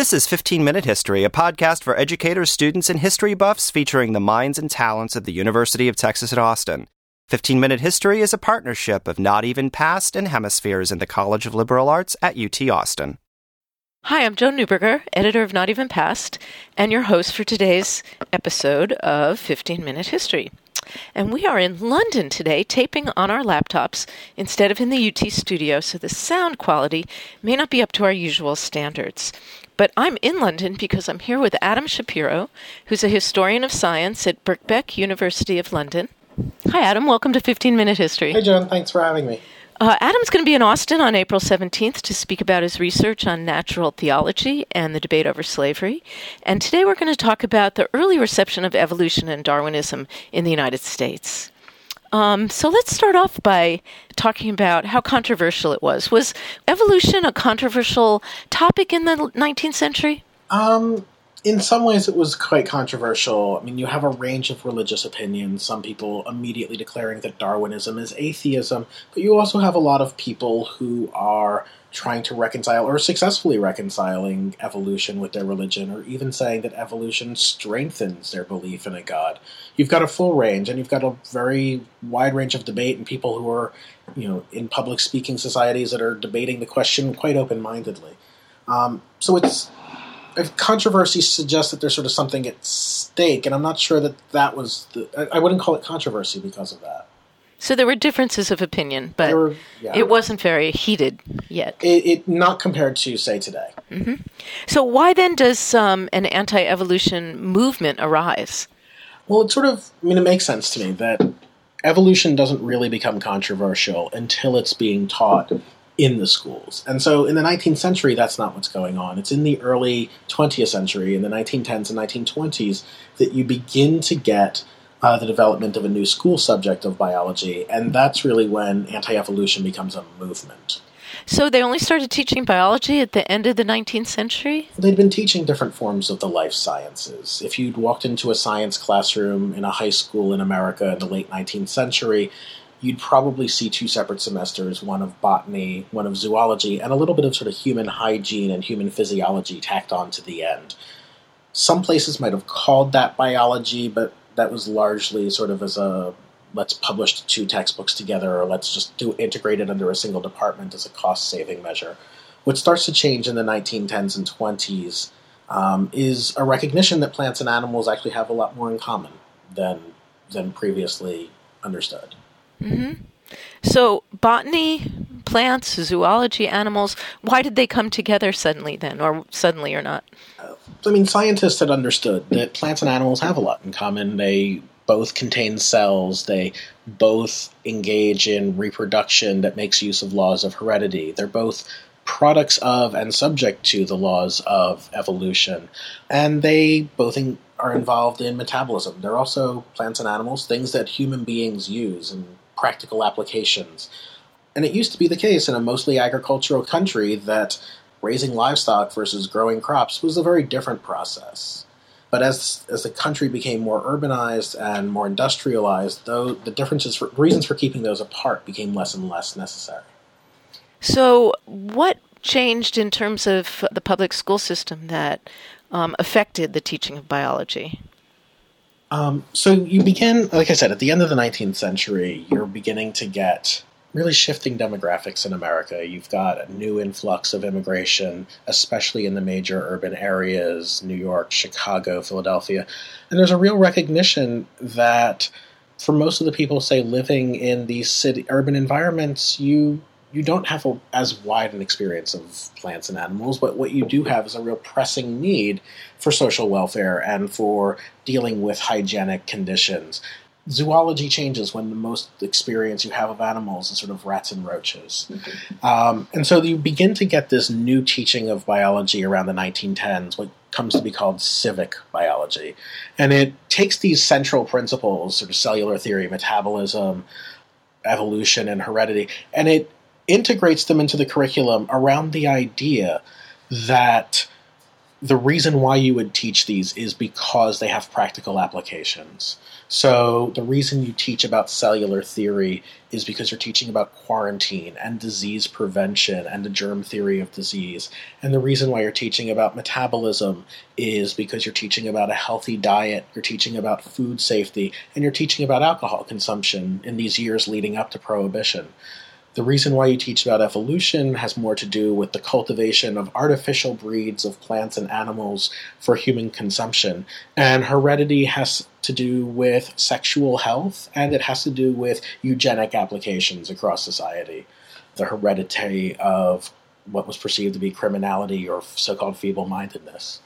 This is 15 Minute History, a podcast for educators, students, and history buffs featuring the minds and talents of the University of Texas at Austin. 15 Minute History is a partnership of Not Even Past and Hemispheres in the College of Liberal Arts at UT Austin. Hi, I'm Joan Neuberger, editor of Not Even Past, and your host for today's episode of 15 Minute History. And we are in London today, taping on our laptops instead of in the UT studio, so the sound quality may not be up to our usual standards. But I'm in London because I'm here with Adam Shapiro, who's a historian of science at Birkbeck University of London. Hi, Adam. Welcome to 15 Minute History. Hey, Joan. Thanks for having me. Uh, Adam's going to be in Austin on April 17th to speak about his research on natural theology and the debate over slavery. And today we're going to talk about the early reception of evolution and Darwinism in the United States. Um, so let's start off by talking about how controversial it was. Was evolution a controversial topic in the 19th century? Um, in some ways, it was quite controversial. I mean, you have a range of religious opinions. Some people immediately declaring that Darwinism is atheism, but you also have a lot of people who are trying to reconcile or successfully reconciling evolution with their religion, or even saying that evolution strengthens their belief in a god. You've got a full range, and you've got a very wide range of debate, and people who are, you know, in public speaking societies that are debating the question quite open mindedly. Um, so it's if controversy suggests that there's sort of something at stake, and I'm not sure that that was the. I, I wouldn't call it controversy because of that. So there were differences of opinion, but were, yeah. it wasn't very heated yet. It, it not compared to say today. Mm-hmm. So why then does um, an anti-evolution movement arise? Well, it sort of. I mean, it makes sense to me that evolution doesn't really become controversial until it's being taught in the schools. And so in the 19th century, that's not what's going on. It's in the early 20th century, in the 1910s and 1920s, that you begin to get uh, the development of a new school subject of biology. And that's really when anti evolution becomes a movement. So they only started teaching biology at the end of the 19th century? They'd been teaching different forms of the life sciences. If you'd walked into a science classroom in a high school in America in the late 19th century, you'd probably see two separate semesters one of botany, one of zoology, and a little bit of sort of human hygiene and human physiology tacked on to the end. Some places might have called that biology, but that was largely sort of as a let's publish two textbooks together or let's just do integrate it under a single department as a cost saving measure. What starts to change in the 1910s and 20s um, is a recognition that plants and animals actually have a lot more in common than than previously understood. Mm-hmm. So, botany, plants, zoology, animals, why did they come together suddenly then, or suddenly or not? Uh, I mean, scientists had understood that plants and animals have a lot in common. They both contain cells, they both engage in reproduction that makes use of laws of heredity. They're both products of and subject to the laws of evolution. And they both in, are involved in metabolism. They're also plants and animals, things that human beings use and practical applications. And it used to be the case in a mostly agricultural country that raising livestock versus growing crops was a very different process. But as as the country became more urbanized and more industrialized, though the differences for reasons for keeping those apart became less and less necessary. So, what changed in terms of the public school system that um, affected the teaching of biology? Um, so you begin, like I said, at the end of the 19th century, you're beginning to get really shifting demographics in America. You've got a new influx of immigration, especially in the major urban areas New York, Chicago, Philadelphia. And there's a real recognition that for most of the people, say, living in these city urban environments, you you don't have a, as wide an experience of plants and animals, but what you do have is a real pressing need for social welfare and for dealing with hygienic conditions. Zoology changes when the most experience you have of animals is sort of rats and roaches. Mm-hmm. Um, and so you begin to get this new teaching of biology around the 1910s, what comes to be called civic biology. And it takes these central principles, sort of cellular theory, metabolism, evolution, and heredity, and it integrates them into the curriculum around the idea that the reason why you would teach these is because they have practical applications. So the reason you teach about cellular theory is because you're teaching about quarantine and disease prevention and the germ theory of disease. And the reason why you're teaching about metabolism is because you're teaching about a healthy diet, you're teaching about food safety, and you're teaching about alcohol consumption in these years leading up to prohibition. The reason why you teach about evolution has more to do with the cultivation of artificial breeds of plants and animals for human consumption. And heredity has to do with sexual health and it has to do with eugenic applications across society. The heredity of what was perceived to be criminality or so called feeble mindedness.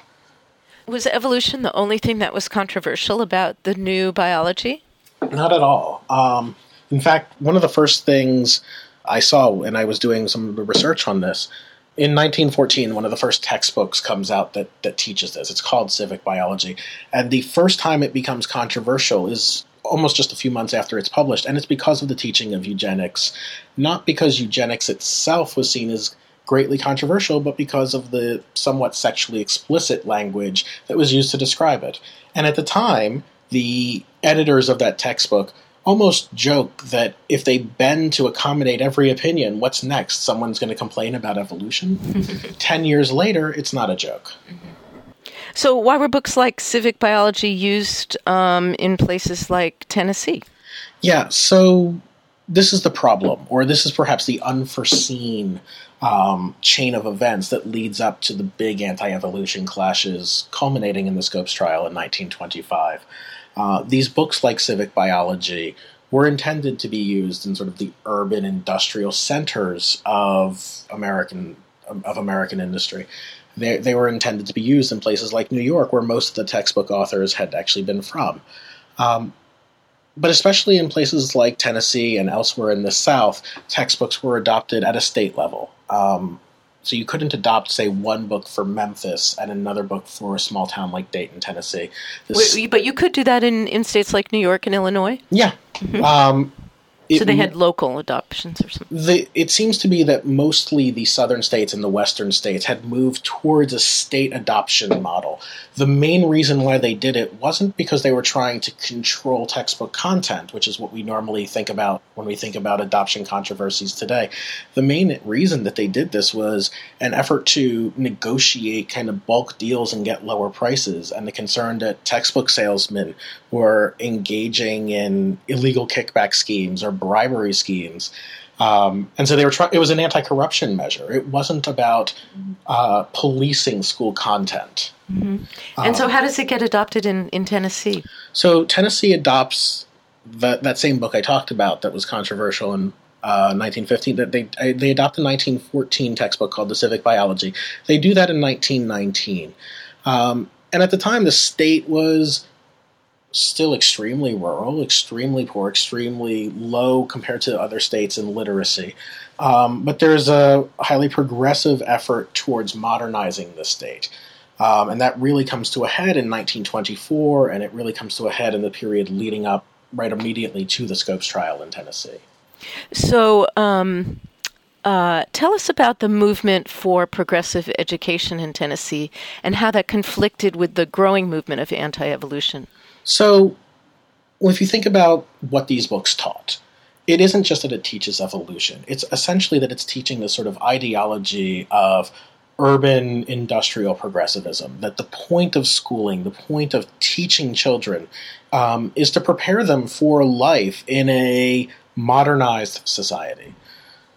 Was evolution the only thing that was controversial about the new biology? Not at all. Um, in fact, one of the first things I saw when I was doing some of the research on this. In 1914, one of the first textbooks comes out that, that teaches this. It's called Civic Biology. And the first time it becomes controversial is almost just a few months after it's published. And it's because of the teaching of eugenics, not because eugenics itself was seen as greatly controversial, but because of the somewhat sexually explicit language that was used to describe it. And at the time, the editors of that textbook almost joke that if they bend to accommodate every opinion, what's next? Someone's going to complain about evolution. Ten years later, it's not a joke. So, why were books like civic biology used um, in places like Tennessee? Yeah, so this is the problem, or this is perhaps the unforeseen um, chain of events that leads up to the big anti evolution clashes culminating in the Scopes trial in 1925. Uh, these books, like Civic Biology, were intended to be used in sort of the urban industrial centers of American of American industry. They, they were intended to be used in places like New York, where most of the textbook authors had actually been from. Um, but especially in places like Tennessee and elsewhere in the South, textbooks were adopted at a state level. Um, so you couldn't adopt, say, one book for Memphis and another book for a small town like Dayton, Tennessee. This, Wait, but you could do that in, in states like New York and Illinois? Yeah. Mm-hmm. Um, it, so they had local adoptions or something. The, it seems to be that mostly the southern states and the western states had moved towards a state adoption model. The main reason why they did it wasn't because they were trying to control textbook content, which is what we normally think about when we think about adoption controversies today. The main reason that they did this was an effort to negotiate kind of bulk deals and get lower prices, and the concern that textbook salesmen were engaging in illegal kickback schemes or bribery schemes. Um, and so they were trying. It was an anti-corruption measure. It wasn't about uh, policing school content. Mm-hmm. And um, so, how does it get adopted in, in Tennessee? So Tennessee adopts that that same book I talked about that was controversial in uh, 1915. That they they adopt the 1914 textbook called the Civic Biology. They do that in 1919, um, and at the time the state was still extremely rural, extremely poor, extremely low compared to other states in literacy. Um, but there's a highly progressive effort towards modernizing the state. Um, and that really comes to a head in 1924, and it really comes to a head in the period leading up right immediately to the Scopes trial in Tennessee. So, um, uh, tell us about the movement for progressive education in Tennessee and how that conflicted with the growing movement of anti evolution. So, if you think about what these books taught, it isn't just that it teaches evolution. It's essentially that it's teaching this sort of ideology of urban industrial progressivism. That the point of schooling, the point of teaching children, um, is to prepare them for life in a modernized society.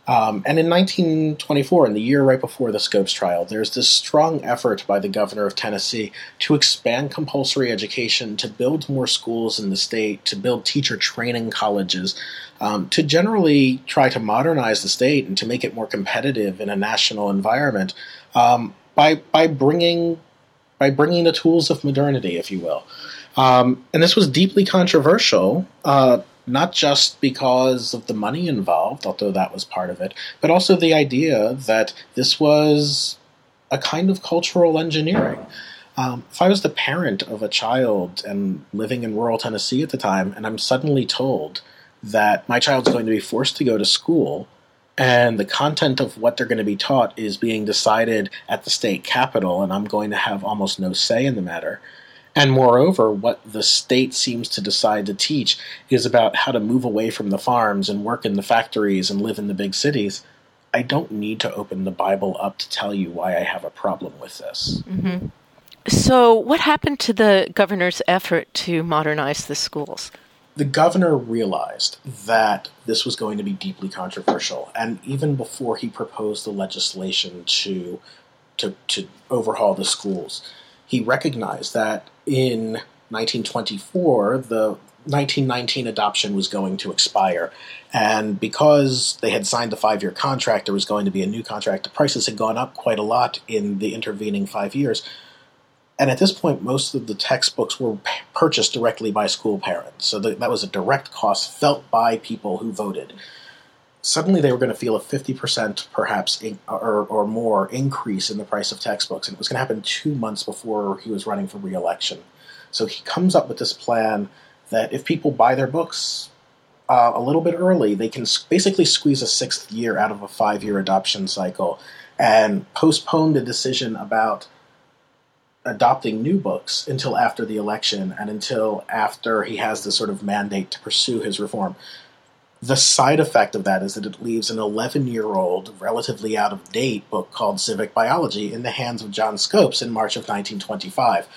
Um, and in 1924, in the year right before the Scopes trial, there's this strong effort by the governor of Tennessee to expand compulsory education, to build more schools in the state, to build teacher training colleges, um, to generally try to modernize the state and to make it more competitive in a national environment um, by by bringing by bringing the tools of modernity, if you will. Um, and this was deeply controversial. Uh, not just because of the money involved, although that was part of it, but also the idea that this was a kind of cultural engineering. Um, if I was the parent of a child and living in rural Tennessee at the time, and I'm suddenly told that my child's going to be forced to go to school and the content of what they're going to be taught is being decided at the state capitol, and I'm going to have almost no say in the matter. And moreover, what the state seems to decide to teach is about how to move away from the farms and work in the factories and live in the big cities. I don't need to open the Bible up to tell you why I have a problem with this. Mm-hmm. So, what happened to the governor's effort to modernize the schools? The governor realized that this was going to be deeply controversial, and even before he proposed the legislation to to, to overhaul the schools, he recognized that in 1924 the 1919 adoption was going to expire. And because they had signed the five year contract, there was going to be a new contract. The prices had gone up quite a lot in the intervening five years. And at this point, most of the textbooks were purchased directly by school parents. So that was a direct cost felt by people who voted. Suddenly, they were going to feel a 50% perhaps in, or, or more increase in the price of textbooks. And it was going to happen two months before he was running for re election. So he comes up with this plan that if people buy their books uh, a little bit early, they can basically squeeze a sixth year out of a five year adoption cycle and postpone the decision about adopting new books until after the election and until after he has this sort of mandate to pursue his reform. The side effect of that is that it leaves an 11 year old, relatively out of date book called Civic Biology in the hands of John Scopes in March of 1925.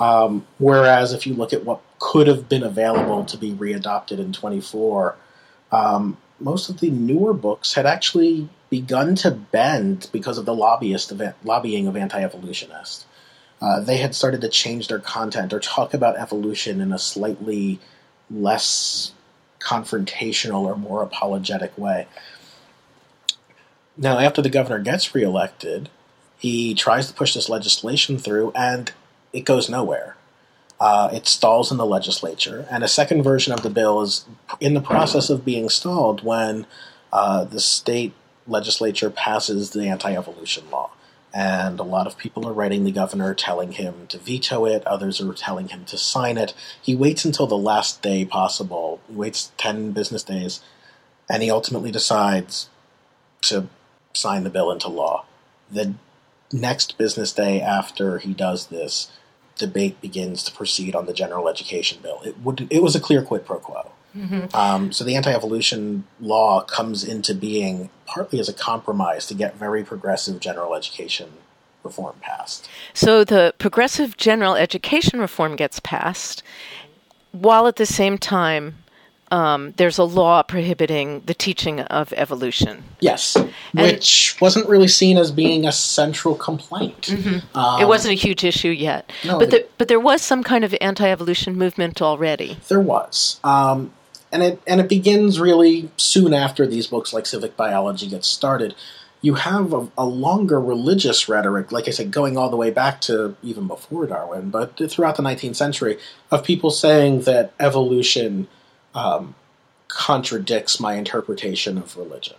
Um, whereas if you look at what could have been available to be readopted in 24, um, most of the newer books had actually begun to bend because of the lobbyist event, lobbying of anti-evolutionists. Uh, they had started to change their content or talk about evolution in a slightly less confrontational or more apologetic way. Now, after the governor gets reelected, he tries to push this legislation through, and it goes nowhere. Uh, it stalls in the legislature, and a second version of the bill is in the process of being stalled when uh, the state legislature passes the anti-evolution law. And a lot of people are writing the governor telling him to veto it. Others are telling him to sign it. He waits until the last day possible. He waits 10 business days. And he ultimately decides to sign the bill into law. The next business day after he does this, debate begins to proceed on the general education bill. It would it was a clear quid pro quo. Mm-hmm. Um, so the anti-evolution law comes into being partly as a compromise to get very progressive general education reform passed. So the progressive general education reform gets passed, while at the same time um, there's a law prohibiting the teaching of evolution. Yes, and which wasn't really seen as being a central complaint. Mm-hmm. Um, it wasn't a huge issue yet, no, but there, but there was some kind of anti-evolution movement already. There was, um, and it and it begins really soon after these books like Civic Biology get started. You have a, a longer religious rhetoric, like I said, going all the way back to even before Darwin, but throughout the 19th century, of people saying that evolution um, contradicts my interpretation of religion.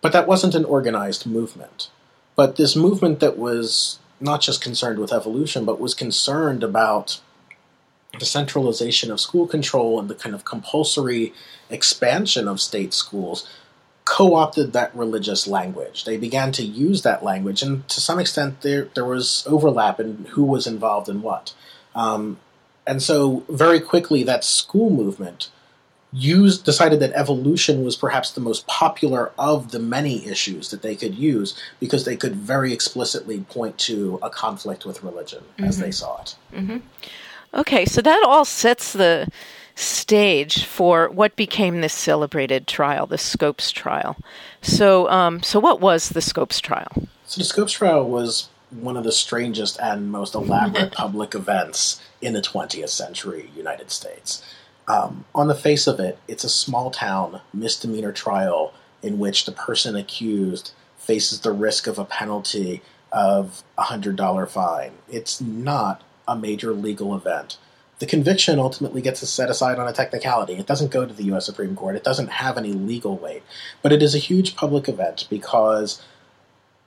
But that wasn't an organized movement. But this movement that was not just concerned with evolution, but was concerned about the centralization of school control and the kind of compulsory expansion of state schools co opted that religious language. They began to use that language, and to some extent, there, there was overlap in who was involved in what. Um, and so, very quickly, that school movement used decided that evolution was perhaps the most popular of the many issues that they could use because they could very explicitly point to a conflict with religion mm-hmm. as they saw it. Mm-hmm. Okay, so that all sets the stage for what became this celebrated trial, the Scopes trial. So, um, so what was the Scopes trial? So the Scopes trial was one of the strangest and most elaborate public events in the 20th century United States. Um, on the face of it, it's a small town misdemeanor trial in which the person accused faces the risk of a penalty of a $100 fine. It's not a major legal event. The conviction ultimately gets set aside on a technicality. It doesn't go to the U.S. Supreme Court. It doesn't have any legal weight. But it is a huge public event because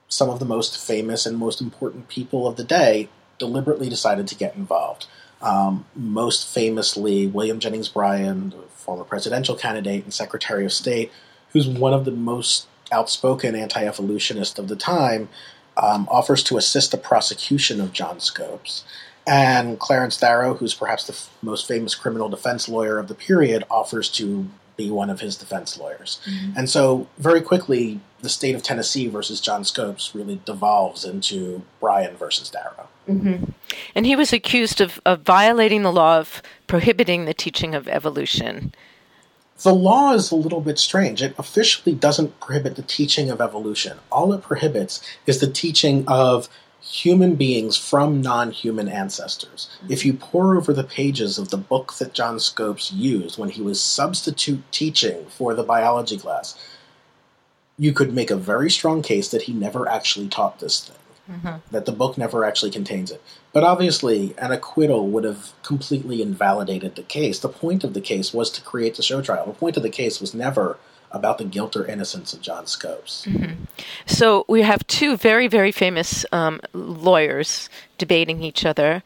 some of the most famous and most important people of the day deliberately decided to get involved. Um, most famously, William Jennings Bryan, former presidential candidate and Secretary of State, who's one of the most outspoken anti evolutionists of the time, um, offers to assist the prosecution of John Scopes. And Clarence Darrow, who's perhaps the f- most famous criminal defense lawyer of the period, offers to be one of his defense lawyers. Mm-hmm. And so, very quickly, the state of Tennessee versus John Scopes really devolves into Bryan versus Darrow. Mm-hmm. And he was accused of, of violating the law of prohibiting the teaching of evolution. The law is a little bit strange. It officially doesn't prohibit the teaching of evolution. All it prohibits is the teaching of human beings from non human ancestors. If you pore over the pages of the book that John Scopes used when he was substitute teaching for the biology class, you could make a very strong case that he never actually taught this thing. Mm-hmm. That the book never actually contains it. But obviously, an acquittal would have completely invalidated the case. The point of the case was to create the show trial. The point of the case was never about the guilt or innocence of John Scopes. Mm-hmm. So we have two very, very famous um, lawyers debating each other.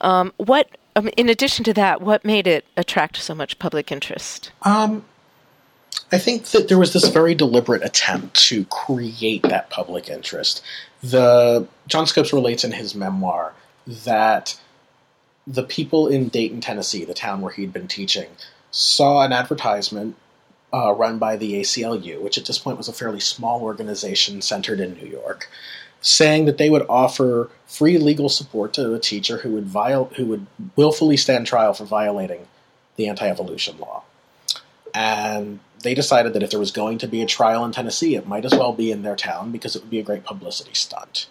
Um, what, um, in addition to that, what made it attract so much public interest? Um, I think that there was this very deliberate attempt to create that public interest. The John Scopes relates in his memoir that the people in Dayton, Tennessee, the town where he'd been teaching, saw an advertisement uh, run by the ACLU, which at this point was a fairly small organization centered in New York, saying that they would offer free legal support to a teacher who would viol- who would willfully stand trial for violating the anti-evolution law. And they decided that if there was going to be a trial in Tennessee, it might as well be in their town because it would be a great publicity stunt.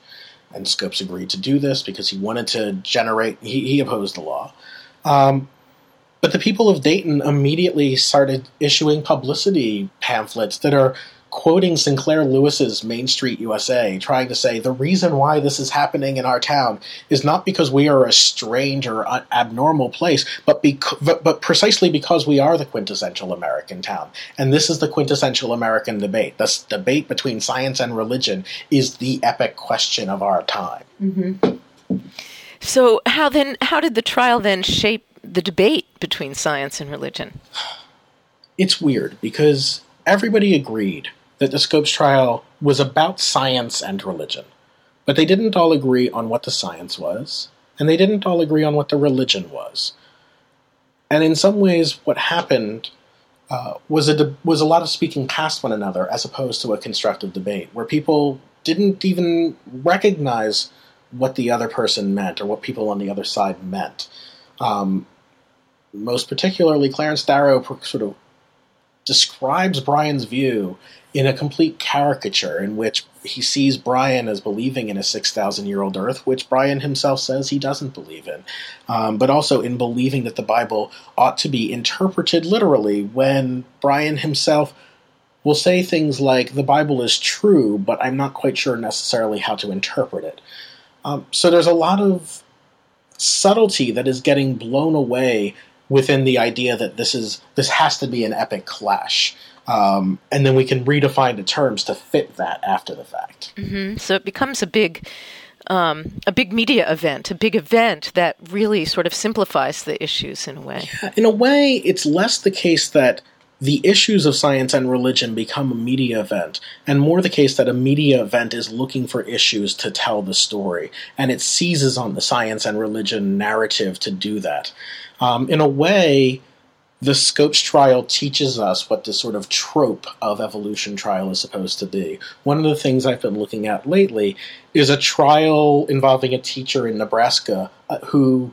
And Scopes agreed to do this because he wanted to generate. He, he opposed the law. Um, but the people of Dayton immediately started issuing publicity pamphlets that are quoting Sinclair Lewis's Main Street USA, trying to say the reason why this is happening in our town is not because we are a strange or abnormal place, but, bec- but, but precisely because we are the quintessential American town. And this is the quintessential American debate. This debate between science and religion is the epic question of our time. Mm-hmm. So how then? How did the trial then shape the debate between science and religion? It's weird because everybody agreed that the Scopes trial was about science and religion, but they didn't all agree on what the science was, and they didn't all agree on what the religion was. And in some ways, what happened uh, was a de- was a lot of speaking past one another as opposed to a constructive debate, where people didn't even recognize what the other person meant or what people on the other side meant. Um, most particularly, Clarence Darrow sort of describes Bryan's view in a complete caricature in which he sees Bryan as believing in a 6,000 year old earth, which Bryan himself says he doesn't believe in, um, but also in believing that the Bible ought to be interpreted literally when Bryan himself will say things like, The Bible is true, but I'm not quite sure necessarily how to interpret it. Um, so there's a lot of subtlety that is getting blown away within the idea that this is this has to be an epic clash. Um, and then we can redefine the terms to fit that after the fact. Mm-hmm. So it becomes a big, um, a big media event, a big event that really sort of simplifies the issues in a way. Yeah, in a way, it's less the case that the issues of science and religion become a media event, and more the case that a media event is looking for issues to tell the story, and it seizes on the science and religion narrative to do that. Um, in a way, the Scopes trial teaches us what this sort of trope of evolution trial is supposed to be. One of the things I've been looking at lately is a trial involving a teacher in Nebraska uh, who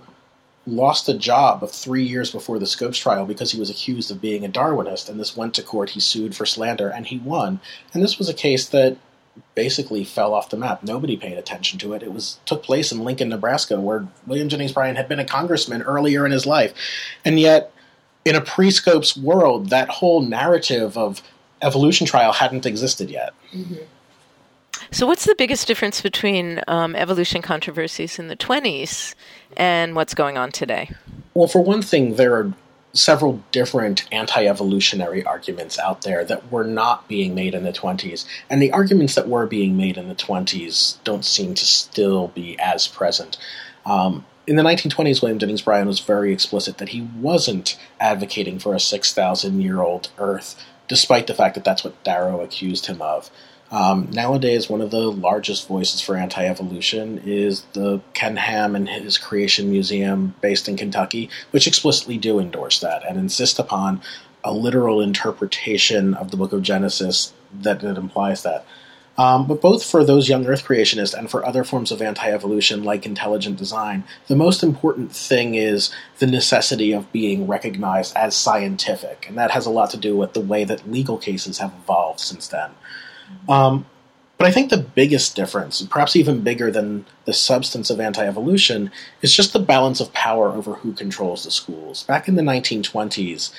lost a job of three years before the Scopes trial because he was accused of being a Darwinist, and this went to court. He sued for slander, and he won. And this was a case that basically fell off the map. Nobody paid attention to it. It was took place in Lincoln, Nebraska, where William Jennings Bryan had been a congressman earlier in his life, and yet in a pre-Scopes world, that whole narrative of evolution trial hadn't existed yet. Mm-hmm. So, what's the biggest difference between um, evolution controversies in the 20s and what's going on today? Well, for one thing, there are several different anti evolutionary arguments out there that were not being made in the 20s. And the arguments that were being made in the 20s don't seem to still be as present. Um, in the 1920s, William Jennings Bryan was very explicit that he wasn't advocating for a 6,000 year old Earth despite the fact that that's what Darrow accused him of. Um, nowadays, one of the largest voices for anti evolution is the Ken Ham and his Creation Museum based in Kentucky, which explicitly do endorse that and insist upon a literal interpretation of the book of Genesis that, that implies that. Um, but both for those young Earth creationists and for other forms of anti evolution like intelligent design, the most important thing is the necessity of being recognized as scientific. And that has a lot to do with the way that legal cases have evolved since then. Um, but I think the biggest difference, perhaps even bigger than the substance of anti evolution, is just the balance of power over who controls the schools. Back in the 1920s,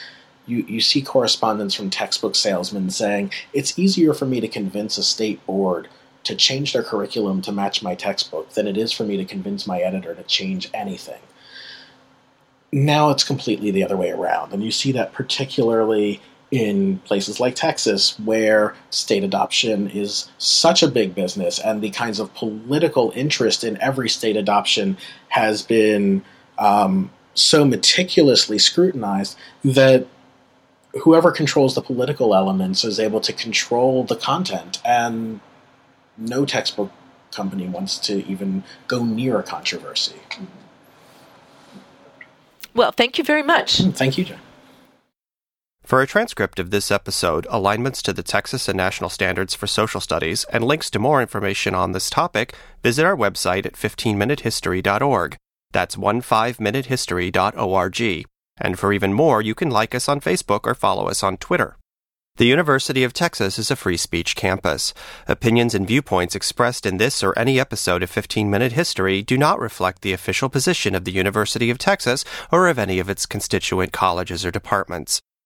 you, you see correspondence from textbook salesmen saying it's easier for me to convince a state board to change their curriculum to match my textbook than it is for me to convince my editor to change anything. Now it's completely the other way around, and you see that particularly in places like Texas, where state adoption is such a big business, and the kinds of political interest in every state adoption has been um, so meticulously scrutinized that whoever controls the political elements is able to control the content, and no textbook company wants to even go near a controversy. Well, thank you very much. Thank you, Jen. For a transcript of this episode, alignments to the Texas and National Standards for Social Studies, and links to more information on this topic, visit our website at 15minutehistory.org. That's 15minutehistory.org. And for even more, you can like us on Facebook or follow us on Twitter. The University of Texas is a free speech campus. Opinions and viewpoints expressed in this or any episode of 15 Minute History do not reflect the official position of the University of Texas or of any of its constituent colleges or departments.